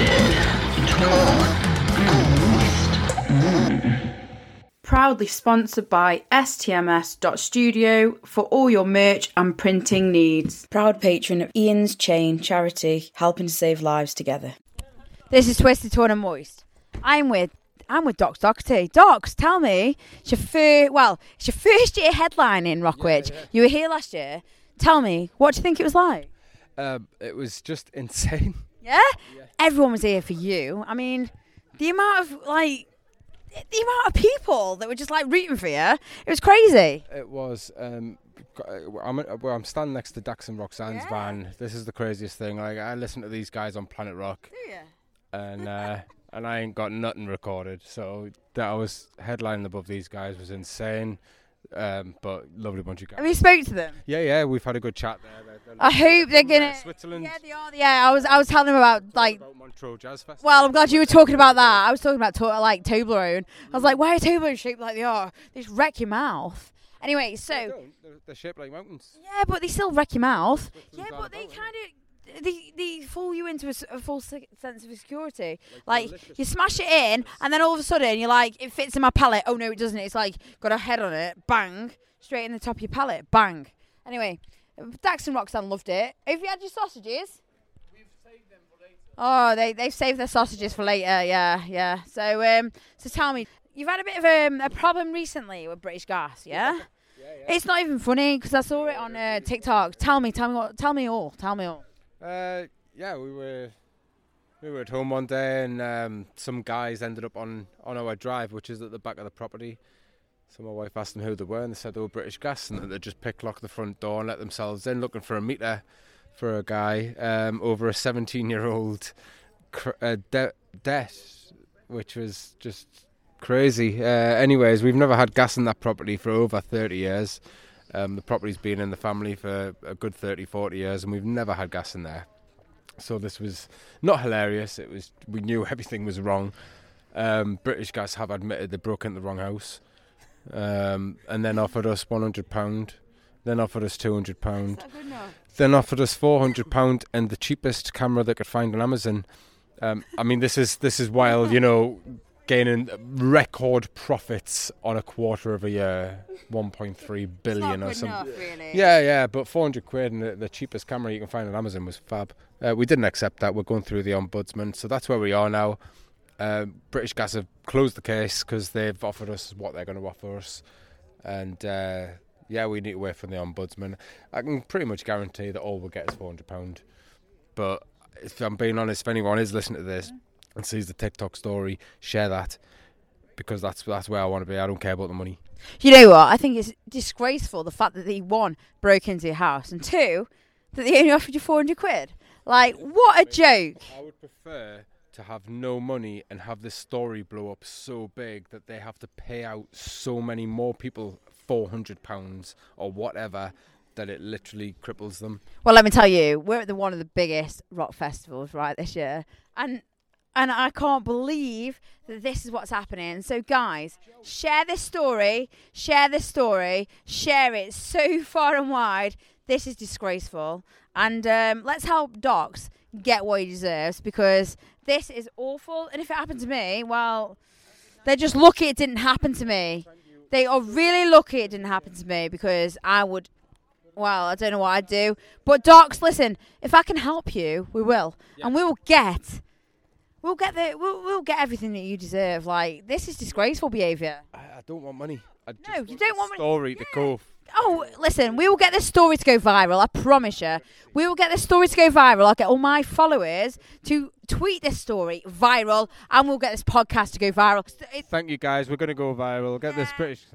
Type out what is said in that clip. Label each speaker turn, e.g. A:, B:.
A: twisted, torn, and moist.
B: Proudly sponsored by STMS.studio for all your merch and printing needs.
C: Proud patron of Ian's Chain charity, helping to save lives together.
D: This is Twisted, Torn and Moist. I'm with I'm with Dox Docherty. Dox, tell me, it's your first, well, it's your first year headline in Rockwich. You were here last year. Tell me, what do you think it was like?
E: Um, it was just insane.
D: Yeah? Everyone was here for you. I mean, the amount of like the amount of people that were just like rooting for you, it was crazy.
E: It was. Um, I'm, well, I'm standing next to Dax and Roxanne's
D: Yeah.
E: van. This is the craziest thing. Like I listen to these guys on Planet Rock, and uh, and I ain't got nothing recorded. So that I was headlining above these guys was insane. Um, but lovely bunch of guys.
D: Have you spoke to them?
E: yeah, yeah, we've had a good chat there. They're- they're
D: I hope they're gonna.
E: Switzerland.
D: Yeah, they are. Yeah, I was. I was telling them about like.
E: about Montreux Jazz Festival.
D: Well, I'm glad you were talking about that. I was talking about to- like Toblerone. I was like, why are Toblerone shaped like they are? They just wreck your mouth. Anyway, so
E: They. They're, they're shaped like mountains.
D: yeah, but they still wreck your mouth. Yeah,
E: Switzerland's
D: but they kind of they fool you into a false sense of security. Like you smash it in, and then all of a sudden you're like, it fits in my palate. Oh no, it doesn't. It's like got a head on it. Bang, straight in the top of your palate. Bang. Anyway, Dax and Roxanne loved it. Have you had your sausages? Oh, they they've saved their sausages for later. Yeah, yeah. So um, so tell me, you've had a bit of um, a problem recently with British Gas, yeah? It's not even funny because I saw it on uh, TikTok. Tell me, tell me what, tell me all, tell me all.
E: Uh, yeah, we were we were at home one day, and um, some guys ended up on on our drive, which is at the back of the property. So my wife asked them who they were, and they said they were British Gas, and they just pick picklocked the front door and let themselves in, looking for a meter for a guy um, over a 17-year-old cr- uh, de- debt, which was just crazy. Uh, anyways, we've never had gas in that property for over 30 years. Um, the property's been in the family for a good 30, 40 years, and we've never had gas in there. So this was not hilarious. It was we knew everything was wrong. Um, British Gas have admitted they broke into the wrong house, um, and then offered us one hundred pound. Then offered us two hundred pound. Then offered us four hundred pound and the cheapest camera they could find on Amazon. Um, I mean, this is this is while you know gaining record profits on a quarter of a year, one point three billion or something.
D: really.
E: Yeah, yeah, but 400 quid and the, the cheapest camera you can find on Amazon was fab. Uh, we didn't accept that. We're going through the ombudsman, so that's where we are now. Um, British Gas have closed the case because they've offered us what they're going to offer us, and uh, yeah, we need to wait for the ombudsman. I can pretty much guarantee that all we'll get is 400 pound. But if I'm being honest, if anyone is listening to this and sees the TikTok story, share that because that's that's where I want to be. I don't care about the money.
D: You know what? I think it's disgraceful the fact that they one broke into your house and two that they only offered you four hundred quid. Like what a joke!
E: I would prefer to have no money and have this story blow up so big that they have to pay out so many more people four hundred pounds or whatever that it literally cripples them.
D: Well, let me tell you, we're at the one of the biggest rock festivals right this year, and and I can't believe that this is what's happening. So, guys, share this story, share this story, share it so far and wide. This is disgraceful, and um, let's help Dox get what he deserves because this is awful. And if it happened to me, well, they're just lucky it didn't happen to me. They are really lucky it didn't happen to me because I would well, I don't know what I'd do. But Dox, listen, if I can help you, we will. And we will get we'll get the we'll, we'll get everything that you deserve. Like this is disgraceful behaviour.
E: I, I don't want money. I just
D: No, you
E: want
D: don't want money.
E: story to go.
D: Oh, listen, we will get this story to go viral. I promise you. We will get this story to go viral. I'll get all my followers to tweet this story viral, and we'll get this podcast to go viral. It's-
E: Thank you guys. We're going to go viral. Get this British.